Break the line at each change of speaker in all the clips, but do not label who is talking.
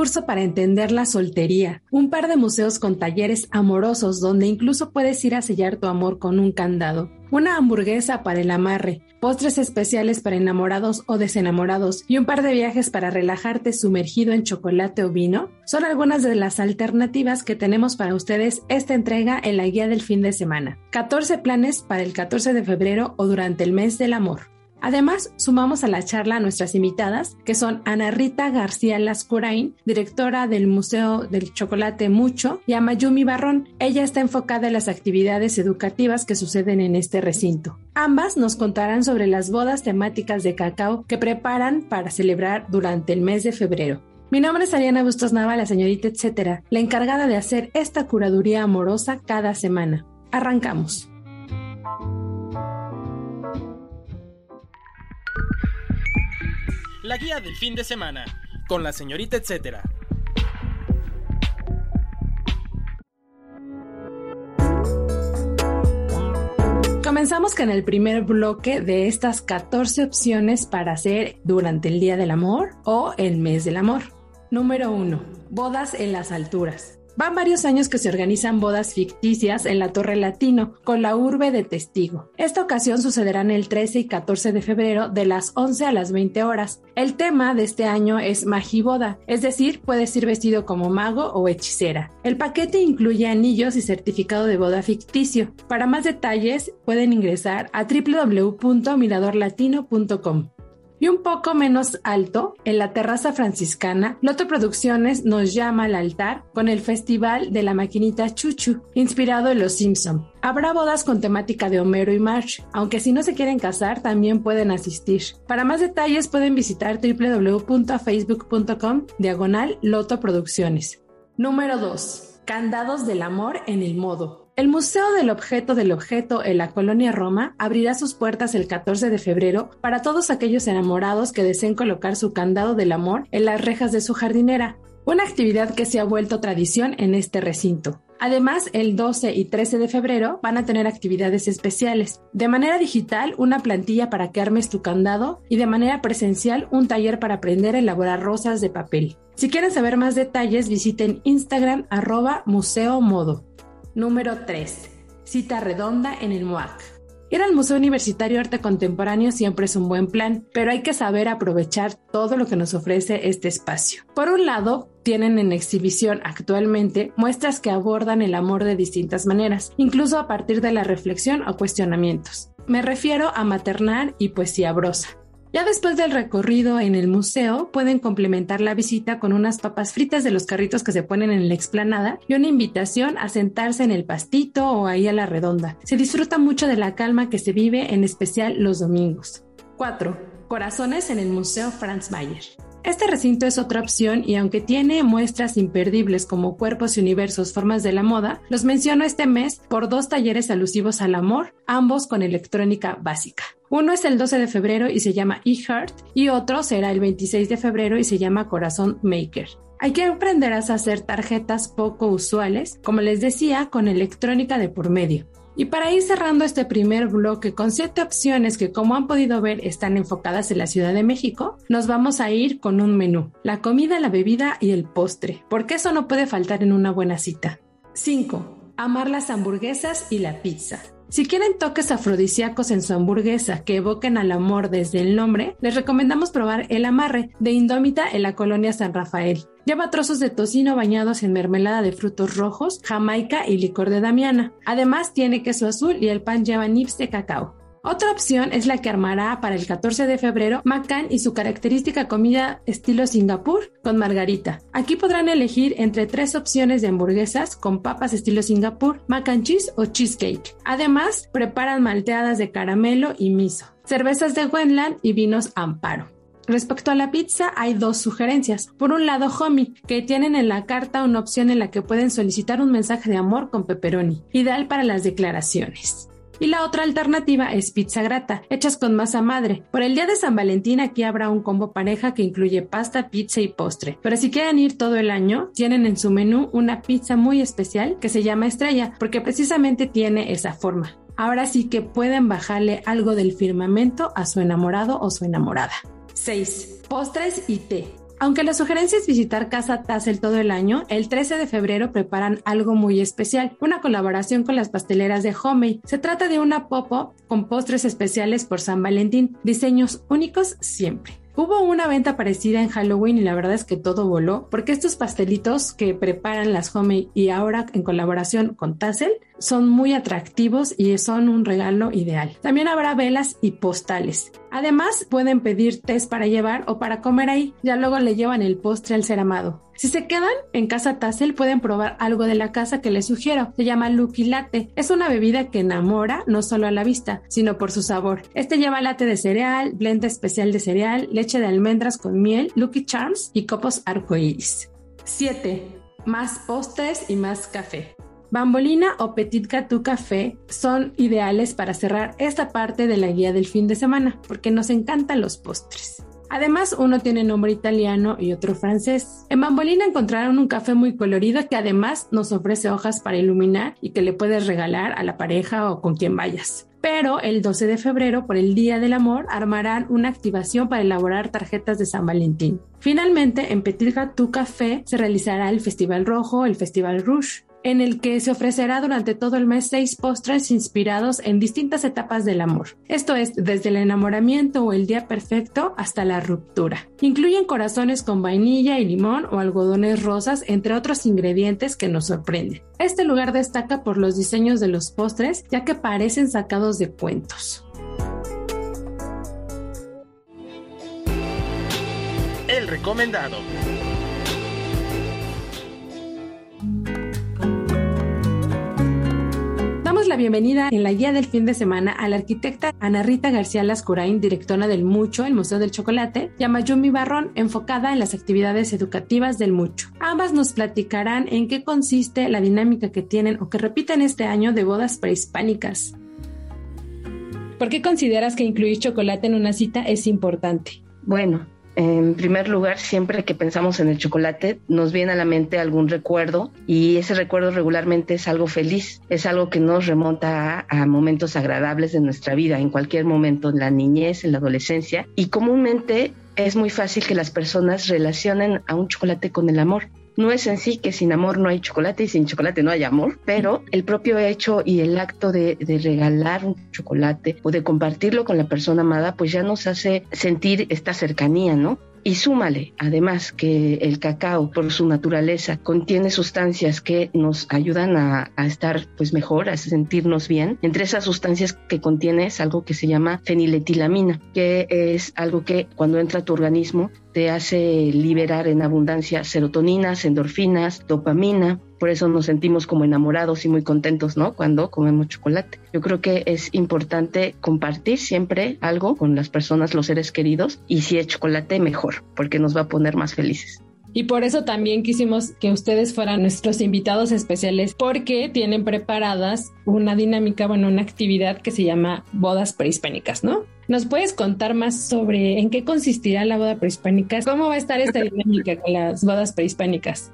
Un concurso para entender la soltería, un par de museos con talleres amorosos donde incluso puedes ir a sellar tu amor con un candado, una hamburguesa para el amarre, postres especiales para enamorados o desenamorados y un par de viajes para relajarte sumergido en chocolate o vino son algunas de las alternativas que tenemos para ustedes esta entrega en la guía del fin de semana. 14 planes para el 14 de febrero o durante el mes del amor. Además, sumamos a la charla a nuestras invitadas, que son Ana Rita García Lascurain, directora del Museo del Chocolate Mucho, y a Mayumi Barrón. Ella está enfocada en las actividades educativas que suceden en este recinto. Ambas nos contarán sobre las bodas temáticas de cacao que preparan para celebrar durante el mes de febrero. Mi nombre es Ariana Bustos Nava, la señorita etcétera, la encargada de hacer esta curaduría amorosa cada semana. Arrancamos.
La guía del fin de semana, con la señorita etcétera.
Comenzamos con el primer bloque de estas 14 opciones para hacer durante el Día del Amor o el Mes del Amor. Número 1. Bodas en las alturas. Van varios años que se organizan bodas ficticias en la Torre Latino con la urbe de testigo. Esta ocasión sucederán el 13 y 14 de febrero de las 11 a las 20 horas. El tema de este año es magiboda, es decir, puedes ir vestido como mago o hechicera. El paquete incluye anillos y certificado de boda ficticio. Para más detalles pueden ingresar a www.miradorlatino.com y un poco menos alto, en la terraza franciscana, Loto Producciones nos llama al altar con el Festival de la Maquinita Chuchu, inspirado en Los Simpson. Habrá bodas con temática de Homero y March, aunque si no se quieren casar también pueden asistir. Para más detalles pueden visitar www.facebook.com diagonal Loto Producciones. Número 2. Candados del amor en el modo. El Museo del Objeto del Objeto en la colonia Roma abrirá sus puertas el 14 de febrero para todos aquellos enamorados que deseen colocar su candado del amor en las rejas de su jardinera, una actividad que se ha vuelto tradición en este recinto. Además, el 12 y 13 de febrero van a tener actividades especiales. De manera digital, una plantilla para que armes tu candado y de manera presencial, un taller para aprender a elaborar rosas de papel. Si quieren saber más detalles, visiten Instagram arroba Museo Modo. Número 3. Cita redonda en el MOAC. Ir al Museo Universitario Arte Contemporáneo siempre es un buen plan, pero hay que saber aprovechar todo lo que nos ofrece este espacio. Por un lado, tienen en exhibición actualmente muestras que abordan el amor de distintas maneras, incluso a partir de la reflexión o cuestionamientos. Me refiero a maternal y poesía brosa. Ya después del recorrido en el museo, pueden complementar la visita con unas papas fritas de los carritos que se ponen en la explanada y una invitación a sentarse en el pastito o ahí a la redonda. Se disfruta mucho de la calma que se vive, en especial los domingos. 4. Corazones en el Museo Franz Mayer. Este recinto es otra opción y aunque tiene muestras imperdibles como cuerpos y universos, formas de la moda, los menciono este mes por dos talleres alusivos al amor, ambos con electrónica básica. Uno es el 12 de febrero y se llama eHeart y otro será el 26 de febrero y se llama Corazón Maker. Aquí aprenderás a hacer tarjetas poco usuales, como les decía, con electrónica de por medio. Y para ir cerrando este primer bloque con siete opciones que como han podido ver están enfocadas en la Ciudad de México, nos vamos a ir con un menú, la comida, la bebida y el postre, porque eso no puede faltar en una buena cita. 5. Amar las hamburguesas y la pizza. Si quieren toques afrodisíacos en su hamburguesa que evoquen al amor desde el nombre, les recomendamos probar el amarre de Indómita en la colonia San Rafael. Lleva trozos de tocino bañados en mermelada de frutos rojos, jamaica y licor de damiana. Además tiene queso azul y el pan lleva nips de cacao. Otra opción es la que armará para el 14 de febrero Macan y su característica comida estilo Singapur con margarita. Aquí podrán elegir entre tres opciones de hamburguesas con papas estilo Singapur, mac and cheese o cheesecake. Además, preparan malteadas de caramelo y miso, cervezas de Wendland y vinos Amparo. Respecto a la pizza, hay dos sugerencias. Por un lado, Homie, que tienen en la carta una opción en la que pueden solicitar un mensaje de amor con pepperoni, ideal para las declaraciones. Y la otra alternativa es pizza grata, hechas con masa madre. Por el día de San Valentín aquí habrá un combo pareja que incluye pasta, pizza y postre. Pero si quieren ir todo el año, tienen en su menú una pizza muy especial que se llama estrella, porque precisamente tiene esa forma. Ahora sí que pueden bajarle algo del firmamento a su enamorado o su enamorada. 6. Postres y té. Aunque la sugerencia es visitar Casa Tassel todo el año, el 13 de febrero preparan algo muy especial, una colaboración con las pasteleras de Homey. Se trata de una popo con postres especiales por San Valentín, diseños únicos siempre. Hubo una venta parecida en Halloween y la verdad es que todo voló porque estos pastelitos que preparan las Homey y ahora en colaboración con Tassel son muy atractivos y son un regalo ideal. También habrá velas y postales. Además, pueden pedir test para llevar o para comer ahí. Ya luego le llevan el postre al ser amado. Si se quedan en casa Tassel, pueden probar algo de la casa que les sugiero. Se llama Lucky Latte. Es una bebida que enamora no solo a la vista, sino por su sabor. Este lleva latte de cereal, blend especial de cereal, leche de almendras con miel, Lucky Charms y copos arcoíris. 7. Más postres y más café. Bambolina o Petit Gâteau Café son ideales para cerrar esta parte de la guía del fin de semana, porque nos encantan los postres. Además, uno tiene nombre italiano y otro francés. En Bambolina encontrarán un café muy colorido que además nos ofrece hojas para iluminar y que le puedes regalar a la pareja o con quien vayas. Pero el 12 de febrero, por el Día del Amor, armarán una activación para elaborar tarjetas de San Valentín. Finalmente, en Petit Gâteau Café se realizará el Festival Rojo, el Festival Rouge, en el que se ofrecerá durante todo el mes seis postres inspirados en distintas etapas del amor. Esto es desde el enamoramiento o el día perfecto hasta la ruptura. Incluyen corazones con vainilla y limón o algodones rosas, entre otros ingredientes que nos sorprenden. Este lugar destaca por los diseños de los postres, ya que parecen sacados de cuentos.
El recomendado.
La bienvenida en la guía del fin de semana a la arquitecta Ana Rita García Lascurain, directora del Mucho, el Museo del Chocolate, y a Mayumi Barrón, enfocada en las actividades educativas del Mucho. Ambas nos platicarán en qué consiste la dinámica que tienen o que repiten este año de bodas prehispánicas. ¿Por qué consideras que incluir chocolate en una cita es importante?
Bueno, en primer lugar, siempre que pensamos en el chocolate, nos viene a la mente algún recuerdo y ese recuerdo regularmente es algo feliz, es algo que nos remonta a, momentos agradables de nuestra vida, en cualquier momento, en la niñez, en la adolescencia. Y comúnmente es muy fácil que las personas relacionen a un chocolate con el amor. No es en sí que sin amor no hay chocolate y sin chocolate no hay amor, pero el propio hecho y el acto de, regalar un chocolate o de compartirlo con la persona amada, pues ya nos hace sentir esta cercanía, ¿no? Y súmale, además, que el cacao, por su naturaleza, contiene sustancias que nos ayudan a, a, estar pues mejor, a sentirnos bien. Entre esas sustancias que contiene es algo que se llama feniletilamina, que es algo que cuando entra a tu organismo te hace liberar en abundancia serotoninas, endorfinas, dopamina, por eso nos sentimos como enamorados y muy contentos, ¿no? Cuando comemos chocolate. Yo creo que es importante compartir siempre algo con las personas, los seres queridos, y si es chocolate, mejor, porque nos va a poner más felices.
Y por eso también quisimos que ustedes fueran nuestros invitados especiales porque tienen preparadas una dinámica, bueno, una actividad que se llama bodas prehispánicas, ¿no? ¿Nos puedes contar más sobre en qué consistirá la boda prehispánica? ¿Cómo va a estar esta dinámica con las bodas prehispánicas?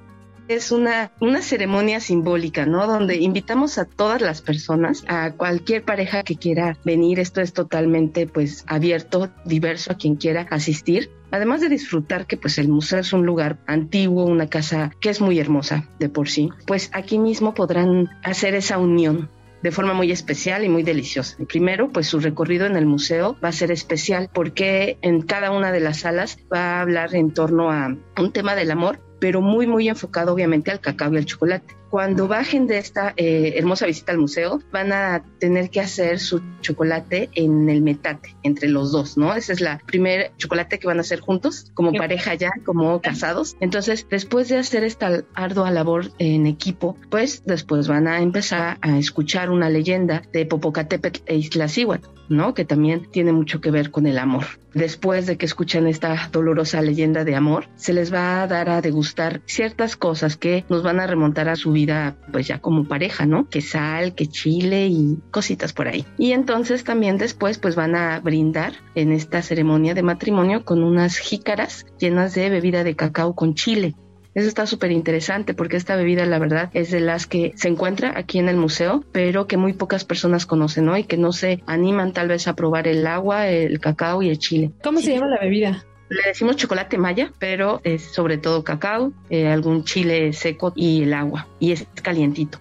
es una, una ceremonia simbólica, ¿no? Donde invitamos a todas las personas, a cualquier pareja que quiera venir. Esto es totalmente, pues, abierto, diverso a quien quiera asistir. Además de disfrutar que pues el museo es un lugar antiguo, una casa que es muy hermosa de por sí, pues aquí mismo podrán hacer esa unión de forma muy especial y muy deliciosa. Primero, pues su recorrido en el museo va a ser especial porque en cada una de las salas va a hablar en torno a un tema del amor, pero muy, muy enfocado obviamente al cacao y al chocolate. Cuando bajen de esta eh, hermosa visita al museo, van a tener que hacer su chocolate en el metate, entre los dos, ¿no? Esa es la primer chocolate que van a hacer juntos, como pareja ya, como casados. Entonces, después de hacer esta ardua labor en equipo, pues después van a empezar a escuchar una leyenda de Popocatépetl e Iztaccíhuatl, ¿no? Que también tiene mucho que ver con el amor. Después de que escuchen esta dolorosa leyenda de amor, se les va a dar a degustar ciertas cosas que nos van a remontar a su vida, pues ya como pareja, ¿no? Que sal, que chile y cositas por ahí. Y entonces también después, pues van a brindar en esta ceremonia de matrimonio con unas jícaras llenas de bebida de cacao con chile. Eso está súper interesante porque esta bebida, la verdad, es de las que se encuentra aquí en el museo, pero que muy pocas personas conocen, ¿no? Y que no se animan tal vez a probar el agua, el cacao y el chile.
¿Cómo se llama la bebida?
Le decimos chocolate maya, pero es sobre todo cacao, eh, algún chile seco y el agua. Y es calientito.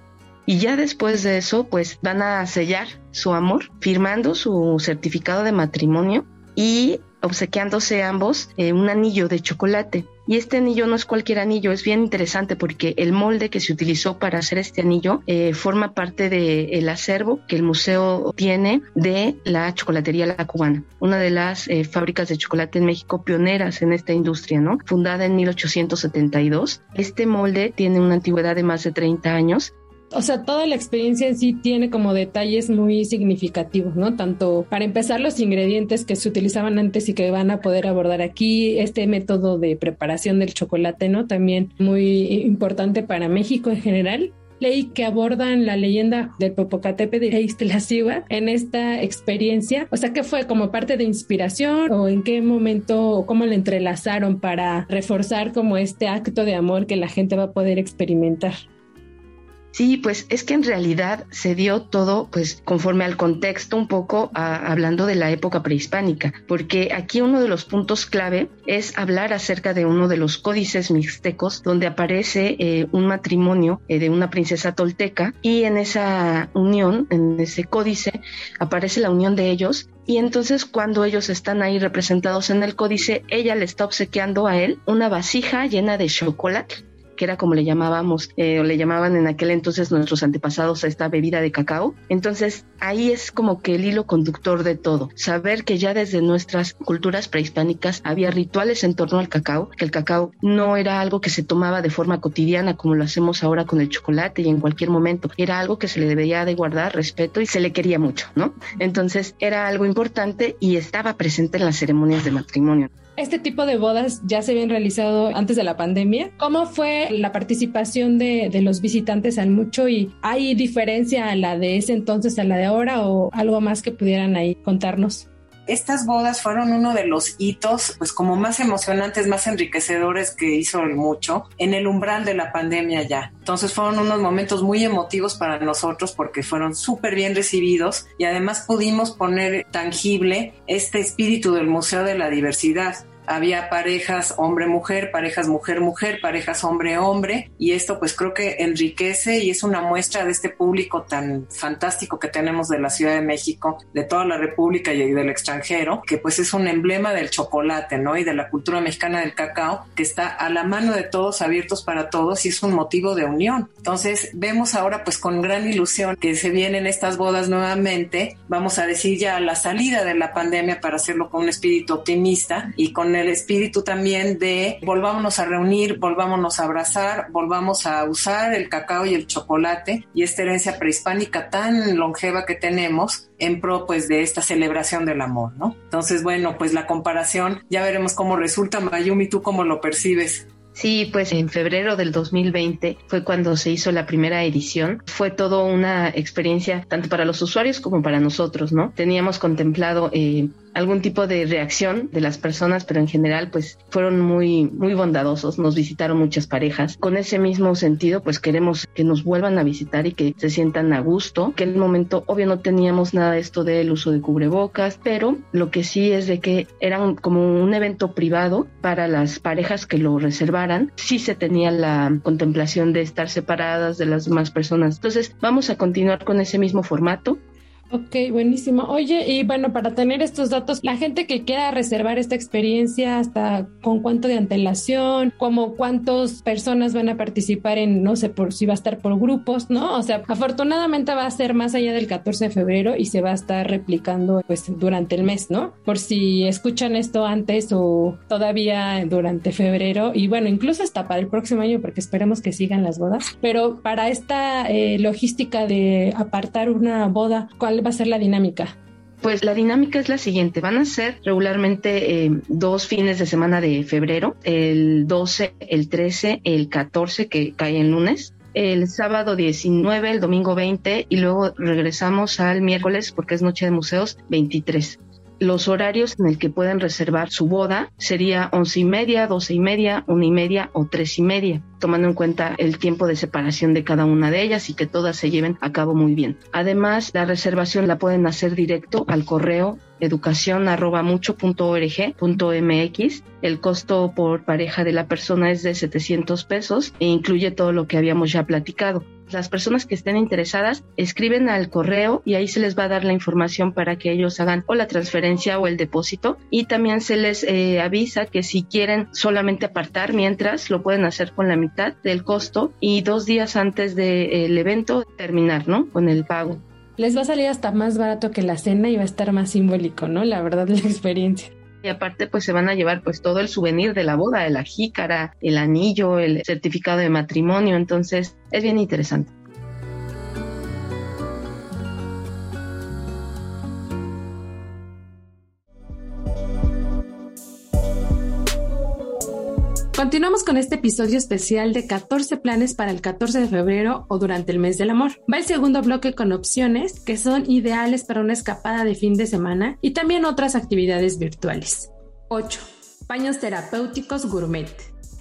Y ya después de eso, pues van a sellar su amor, firmando su certificado de matrimonio y obsequiándose ambos eh, un anillo de chocolate. Y este anillo no es cualquier anillo, es bien interesante porque el molde que se utilizó para hacer este anillo eh, forma parte del acervo que el museo tiene de la chocolatería La Cubana, una de las eh, fábricas de chocolate en México pioneras en esta industria, ¿no? Fundada en 1872. Este molde tiene una antigüedad de más de 30 años
o sea, toda la experiencia en sí tiene como detalles muy significativos, ¿no? Tanto para empezar los ingredientes que se utilizaban antes y que van a poder abordar aquí, este método de preparación del chocolate, ¿no? También muy importante para México en general. Leí que abordan la leyenda del Popocatépetl de Iztaccíhuatl en esta experiencia. O sea, ¿qué fue como parte de inspiración o en qué momento o cómo lo entrelazaron para reforzar como este acto de amor que la gente va a poder experimentar?
Sí, pues es que en realidad se dio todo pues conforme al contexto un poco hablando de la época prehispánica, porque aquí uno de los puntos clave es hablar acerca de uno de los códices mixtecos donde aparece eh, un matrimonio eh, de una princesa tolteca y en esa unión, en ese códice, aparece la unión de ellos. Y entonces cuando ellos están ahí representados en el códice, ella le está obsequiando a él una vasija llena de chocolate que era como le llamábamos eh, o le llamaban en aquel entonces nuestros antepasados a esta bebida de cacao. Entonces ahí es como que el hilo conductor de todo, saber que ya desde nuestras culturas prehispánicas había rituales en torno al cacao, que el cacao no era algo que se tomaba de forma cotidiana como lo hacemos ahora con el chocolate y en cualquier momento, era algo que se le debía de guardar respeto y se le quería mucho, ¿no? Entonces era algo importante y estaba presente en las ceremonias de matrimonio.
Este tipo de bodas ya se habían realizado antes de la pandemia. ¿Cómo fue la participación de, de, los visitantes al mucho y hay diferencia a la de ese entonces a la de ahora o algo más que pudieran ahí contarnos?
Estas bodas fueron uno de los hitos, pues como más emocionantes, más enriquecedores que hizo el mucho en el umbral de la pandemia ya. Entonces fueron unos momentos muy emotivos para nosotros porque fueron súper bien recibidos y además pudimos poner tangible este espíritu del Museo de la Diversidad había parejas hombre-mujer, parejas mujer-mujer, parejas hombre-hombre, y esto pues creo que enriquece y es una muestra de este público tan fantástico que tenemos de la Ciudad de México, de toda la República y del extranjero, que pues es un emblema del chocolate, ¿no? Y de la cultura mexicana del cacao, que está a la mano de todos, abiertos para todos y es un motivo de unión. Entonces vemos ahora pues con gran ilusión que se vienen estas bodas nuevamente, vamos a decir ya a la salida de la pandemia para hacerlo con un espíritu optimista y con el espíritu también de volvámonos a reunir, volvámonos a abrazar, volvamos a usar el cacao y el chocolate y esta herencia prehispánica tan longeva que tenemos en pro pues de esta celebración del amor, ¿no? Entonces, bueno, pues la comparación, ya veremos cómo resulta. Mayumi, ¿tú cómo lo percibes?
Sí, pues en febrero del 2020 fue cuando se hizo la primera edición. Fue todo una experiencia tanto para los usuarios como para nosotros, ¿no? Teníamos contemplado eh, algún tipo de reacción de las personas, pero en general pues fueron muy, muy bondadosos, nos visitaron muchas parejas. Con ese mismo sentido pues queremos que nos vuelvan a visitar y que se sientan a gusto, que el momento obvio no teníamos nada de esto del uso de cubrebocas, pero lo que sí es de que eran como un evento privado para las parejas que lo reservaran, sí se tenía la contemplación de estar separadas de las demás personas. Entonces vamos a continuar con ese mismo formato
Ok, buenísimo. Oye, y bueno, para tener estos datos, la gente que quiera reservar esta experiencia, hasta con cuánto de antelación, como cuántas personas van a participar en, no sé, por si va a estar por grupos, ¿no? O sea, afortunadamente va a ser más allá del 14 de febrero y se va a estar replicando pues durante el mes, ¿no? Por si escuchan esto antes o todavía durante febrero y bueno, incluso hasta para el próximo año porque esperemos que sigan las bodas, pero para esta eh, logística de apartar una boda, ¿cuál va a ser la dinámica?
Pues la dinámica es la siguiente, van a ser regularmente eh, dos fines de semana de febrero, el 12, el 13, el 14 que cae en lunes, el sábado 19, el domingo 20 y luego regresamos al miércoles porque es noche de museos 23 los horarios en el que pueden reservar su boda sería once y media, doce y media, una y media o tres y media, tomando en cuenta el tiempo de separación de cada una de ellas y que todas se lleven a cabo muy bien. Además, la reservación la pueden hacer directo al correo educación El costo por pareja de la persona es de 700 pesos e incluye todo lo que habíamos ya platicado. Las personas que estén interesadas escriben al correo y ahí se les va a dar la información para que ellos hagan o la transferencia o el depósito y también se les eh, avisa que si quieren solamente apartar mientras lo pueden hacer con la mitad del costo y dos días antes del evento terminar, ¿no? Con el pago.
Les va a salir hasta más barato que la cena y va a estar más simbólico, ¿no? La verdad, la experiencia
y aparte pues se van a llevar pues todo el souvenir de la boda, la jícara, el anillo, el certificado de matrimonio, entonces es bien interesante.
Continuamos con este episodio especial de 14 planes para el 14 de febrero o durante el mes del amor. Va el segundo bloque con opciones que son ideales para una escapada de fin de semana y también otras actividades virtuales. 8. Paños terapéuticos gourmet.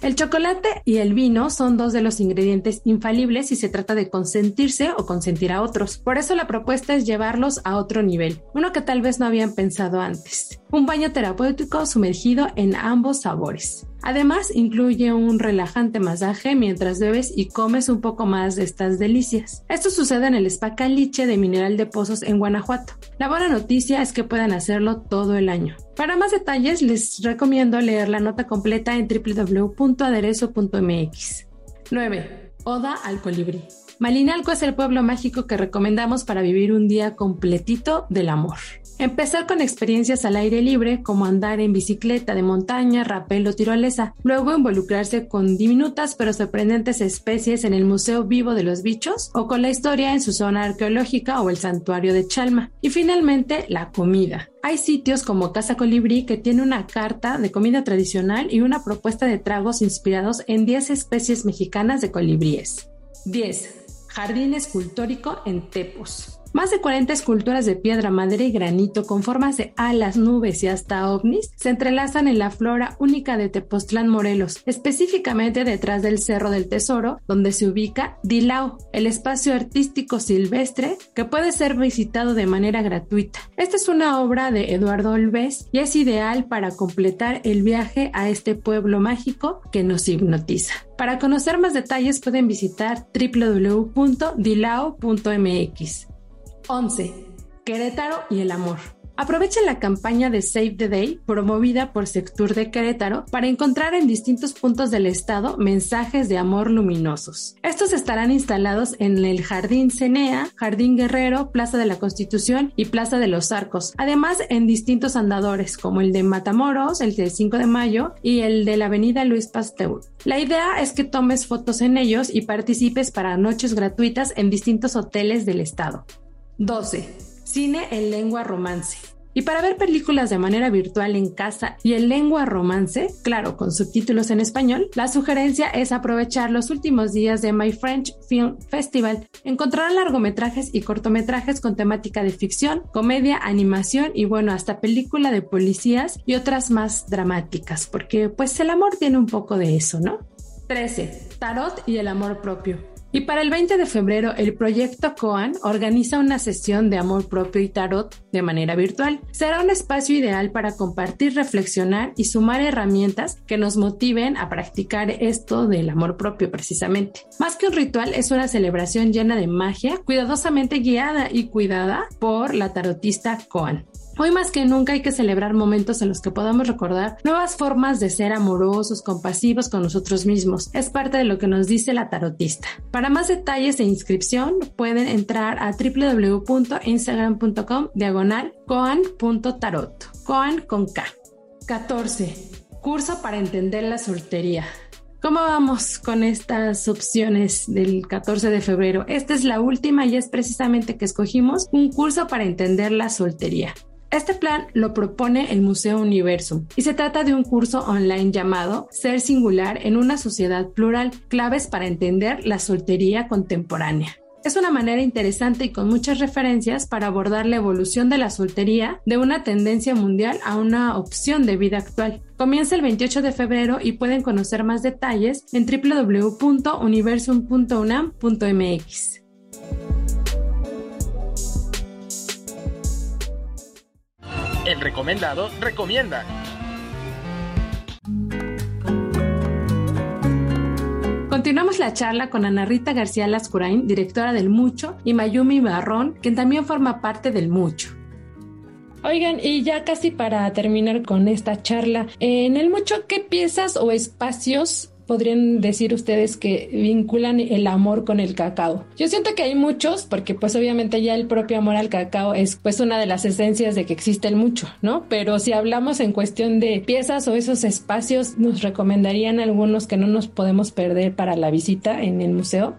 El chocolate y el vino son dos de los ingredientes infalibles si se trata de consentirse o consentir a otros. Por eso la propuesta es llevarlos a otro nivel, uno que tal vez no habían pensado antes. Un baño terapéutico sumergido en ambos sabores. Además, incluye un relajante masaje mientras bebes y comes un poco más de estas delicias. Esto sucede en el Spa Caliche de Mineral de Pozos en Guanajuato. La buena noticia es que pueden hacerlo todo el año. Para más detalles, les recomiendo leer la nota completa en www.aderezo.mx. 9. Oda al colibrí. Malinalco es el pueblo mágico que recomendamos para vivir un día completito del amor. Empezar con experiencias al aire libre como andar en bicicleta de montaña, rapel o tirolesa, luego involucrarse con diminutas pero sorprendentes especies en el Museo Vivo de los Bichos o con la historia en su zona arqueológica o el santuario de Chalma. Y finalmente, la comida. Hay sitios como Casa Colibrí que tiene una carta de comida tradicional y una propuesta de tragos inspirados en 10 especies mexicanas de colibríes. 10. Jardín escultórico en Tepos. Más de 40 esculturas de piedra, madera y granito con formas de alas, nubes y hasta ovnis se entrelazan en la flora única de Tepoztlán, Morelos, específicamente detrás del Cerro del Tesoro, donde se ubica Dilao, el espacio artístico silvestre que puede ser visitado de manera gratuita. Esta es una obra de Eduardo Olves y es ideal para completar el viaje a este pueblo mágico que nos hipnotiza. Para conocer más detalles pueden visitar www.dilao.mx. 11. Querétaro y el amor. Aprovechen la campaña de Save the Day promovida por Sectur de Querétaro para encontrar en distintos puntos del estado mensajes de amor luminosos. Estos estarán instalados en el Jardín Cenea, Jardín Guerrero, Plaza de la Constitución y Plaza de los Arcos, además en distintos andadores como el de Matamoros, el de 5 de Mayo y el de la Avenida Luis Pasteur. La idea es que tomes fotos en ellos y participes para noches gratuitas en distintos hoteles del estado. 12. Cine en lengua romance. Y para ver películas de manera virtual en casa y en lengua romance, claro, con subtítulos en español, la sugerencia es aprovechar los últimos días de My French Film Festival. Encontrarán largometrajes y cortometrajes con temática de ficción, comedia, animación y bueno, hasta película de policías y otras más dramáticas, porque pues el amor tiene un poco de eso, ¿no? 13. Tarot y el amor propio. Y para el 20 de febrero, el proyecto Coan organiza una sesión de amor propio y tarot de manera virtual. Será un espacio ideal para compartir, reflexionar y sumar herramientas que nos motiven a practicar esto del amor propio precisamente. Más que un ritual, es una celebración llena de magia, cuidadosamente guiada y cuidada por la tarotista Coan. Hoy más que nunca hay que celebrar momentos en los que podamos recordar nuevas formas de ser amorosos, compasivos con nosotros mismos. Es parte de lo que nos dice la tarotista. Para más detalles e inscripción pueden entrar a www.instagram.com diagonal coan.tarot. Coan con K. 14. Curso para entender la soltería. ¿Cómo vamos con estas opciones del 14 de febrero? Esta es la última y es precisamente que escogimos un curso para entender la soltería. Este plan lo propone el Museo Universum y se trata de un curso online llamado Ser Singular en una sociedad plural, claves para entender la soltería contemporánea. Es una manera interesante y con muchas referencias para abordar la evolución de la soltería de una tendencia mundial a una opción de vida actual. Comienza el 28 de febrero y pueden conocer más detalles en www.universum.unam.mx.
El recomendado recomienda.
Continuamos la charla con Ana Rita García Lascurain, directora del Mucho, y Mayumi Barrón, quien también forma parte del Mucho. Oigan, y ya casi para terminar con esta charla, en el Mucho, ¿qué piezas o espacios podrían decir ustedes que vinculan el amor con el cacao? Yo siento que hay muchos, porque pues obviamente ya el propio amor al cacao es pues una de las esencias de que existe el mucho, ¿no? Pero si hablamos en cuestión de piezas o esos espacios, ¿nos recomendarían algunos que no nos podemos perder para la visita en el museo?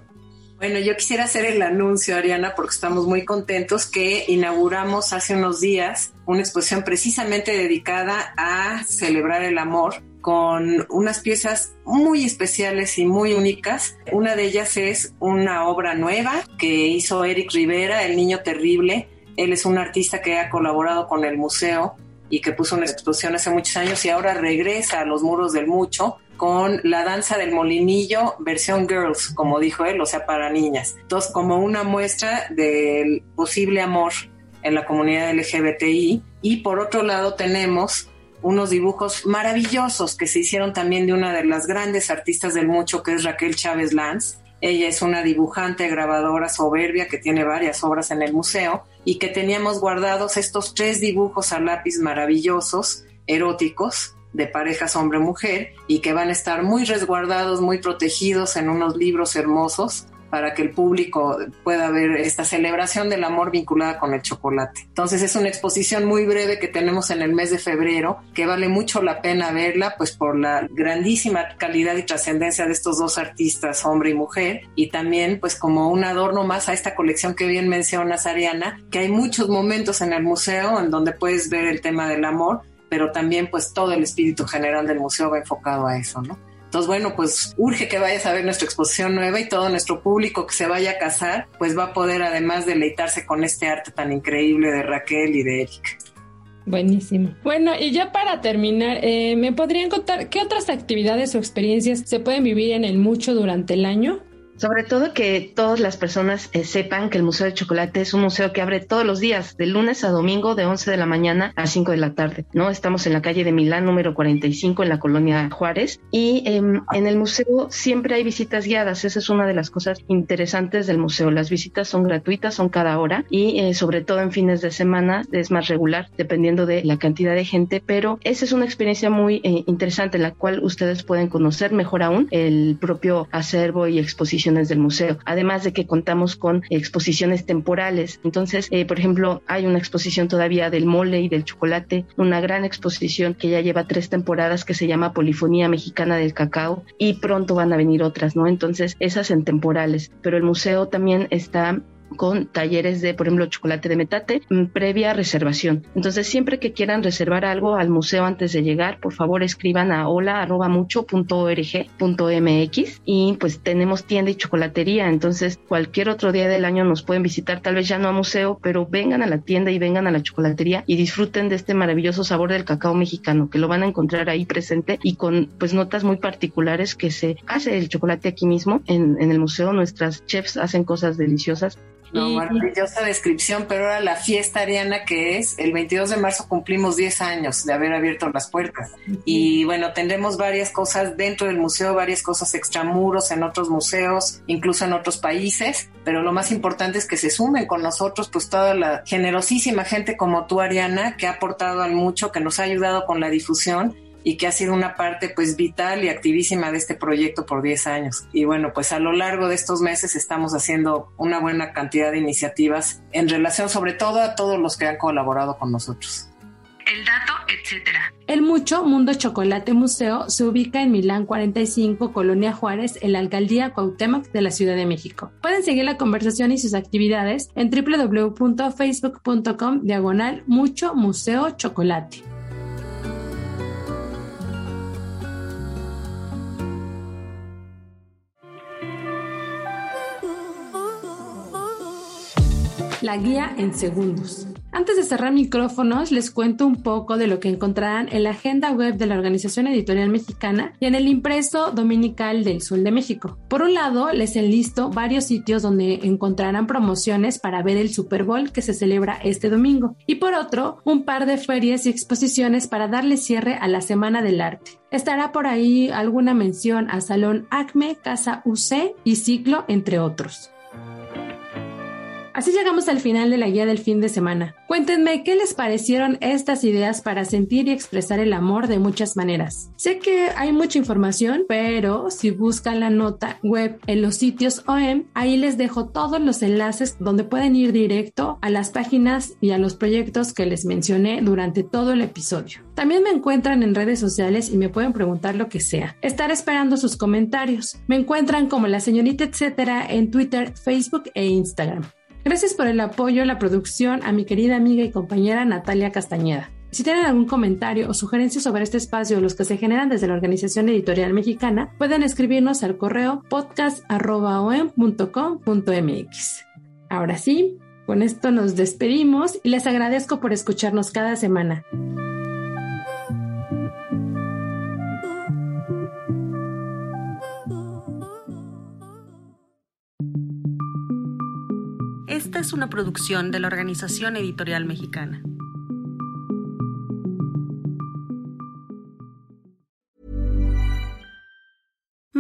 Bueno, yo quisiera hacer el anuncio, Ariana, porque estamos muy contentos que inauguramos hace unos días una exposición precisamente dedicada a celebrar el amor con unas piezas muy especiales y muy únicas. Una de ellas es una obra nueva que hizo Eric Rivera, El Niño Terrible. Él es un artista que ha colaborado con el museo y que puso una exposición hace muchos años y ahora regresa a los muros del mucho con la danza del molinillo versión girls, como dijo él, o sea, para niñas. Entonces, como una muestra del posible amor en la comunidad LGBTI. Y por otro lado tenemos unos dibujos maravillosos que se hicieron también de una de las grandes artistas del mucho, que es Raquel Chávez Lanz. Ella es una dibujante, grabadora soberbia que tiene varias obras en el museo y que teníamos guardados estos tres dibujos a lápiz maravillosos, eróticos, de parejas hombre-mujer y que van a estar muy resguardados, muy protegidos en unos libros hermosos para que el público pueda ver esta celebración del amor vinculada con el chocolate. Entonces es una exposición muy breve que tenemos en el mes de febrero, que vale mucho la pena verla, pues por la grandísima calidad y trascendencia de estos dos artistas, hombre y mujer, y también pues como un adorno más a esta colección que bien mencionas, Ariana, que hay muchos momentos en el museo en donde puedes ver el tema del amor, pero también pues todo el espíritu general del museo va enfocado a eso, ¿no? Entonces, bueno, pues urge que vayas a ver nuestra exposición nueva y todo nuestro público que se vaya a casar, pues va a poder además deleitarse con este arte tan increíble de Raquel y de Eric.
Buenísimo. Bueno, y ya para terminar, eh, ¿me podrían contar qué otras actividades o experiencias se pueden vivir en el Mucho durante el año?
Sobre todo que todas las personas eh, sepan que el Museo de Chocolate es un museo que abre todos los días, de lunes a domingo, de 11 de la mañana a 5 de la tarde. ¿no? Estamos en la calle de Milán, número 45, en la colonia Juárez. Y em, en el museo siempre hay visitas guiadas. Esa es una de las cosas interesantes del museo. Las visitas son gratuitas, son cada hora y eh, sobre todo en fines de semana es más regular, dependiendo de la cantidad de gente. Pero esa es una experiencia muy eh, interesante, la cual ustedes pueden conocer mejor aún el propio acervo y exposición del museo, además de que contamos con exposiciones temporales. Entonces, eh, por ejemplo, hay una exposición todavía del mole y del chocolate, una gran exposición que ya lleva tres temporadas que se llama Polifonía Mexicana del Cacao y pronto van a venir otras, ¿no? Entonces, esas en temporales, pero el museo también está con talleres de, por ejemplo, chocolate de metate, mm, previa reservación. Entonces, siempre que quieran reservar algo al museo antes de llegar, por favor escriban a hola.mucho.org.mx y pues tenemos tienda y chocolatería. Entonces, cualquier otro día del año nos pueden visitar, tal vez ya no a museo, pero vengan a la tienda y vengan a la chocolatería y disfruten de este maravilloso sabor del cacao mexicano, que lo van a encontrar ahí presente y con pues notas muy particulares que se hace el chocolate aquí mismo en, en el museo. Nuestras chefs hacen cosas deliciosas
no, maravillosa descripción, pero ahora la fiesta ariana que es, el 22 de marzo cumplimos 10 años de haber abierto las puertas. Y bueno, tendremos varias cosas dentro del museo, varias cosas extramuros en otros museos, incluso en otros países, pero lo más importante es que se sumen con nosotros, pues toda la generosísima gente como tú, Ariana, que ha aportado al mucho, que nos ha ayudado con la difusión y que ha sido una parte pues vital y activísima de este proyecto por 10 años. Y bueno, pues a lo largo de estos meses estamos haciendo una buena cantidad de iniciativas en relación sobre todo a todos los que han colaborado con nosotros.
El dato, etcétera.
El Mucho Mundo Chocolate Museo se ubica en Milán 45, Colonia Juárez, en la alcaldía Cuauhtémoc de la Ciudad de México. Pueden seguir la conversación y sus actividades en www.facebook.com diagonal Mucho Museo Chocolate. La guía en segundos. Antes de cerrar micrófonos, les cuento un poco de lo que encontrarán en la agenda web de la Organización Editorial Mexicana y en el impreso dominical del Sur de México. Por un lado, les enlisto varios sitios donde encontrarán promociones para ver el Super Bowl que se celebra este domingo. Y por otro, un par de ferias y exposiciones para darle cierre a la Semana del Arte. Estará por ahí alguna mención a Salón Acme, Casa UC y Ciclo, entre otros. Así llegamos al final de la guía del fin de semana. Cuéntenme qué les parecieron estas ideas para sentir y expresar el amor de muchas maneras. Sé que hay mucha información, pero si buscan la nota web en los sitios OEM, ahí les dejo todos los enlaces donde pueden ir directo a las páginas y a los proyectos que les mencioné durante todo el episodio. También me encuentran en redes sociales y me pueden preguntar lo que sea. Estaré esperando sus comentarios. Me encuentran como la señorita etcétera en Twitter, Facebook e Instagram. Gracias por el apoyo la producción a mi querida amiga y compañera Natalia Castañeda. Si tienen algún comentario o sugerencia sobre este espacio o los que se generan desde la Organización Editorial Mexicana, pueden escribirnos al correo podcast.com.mx. Ahora sí, con esto nos despedimos y les agradezco por escucharnos cada semana.
Es una producción de la Organización Editorial Mexicana.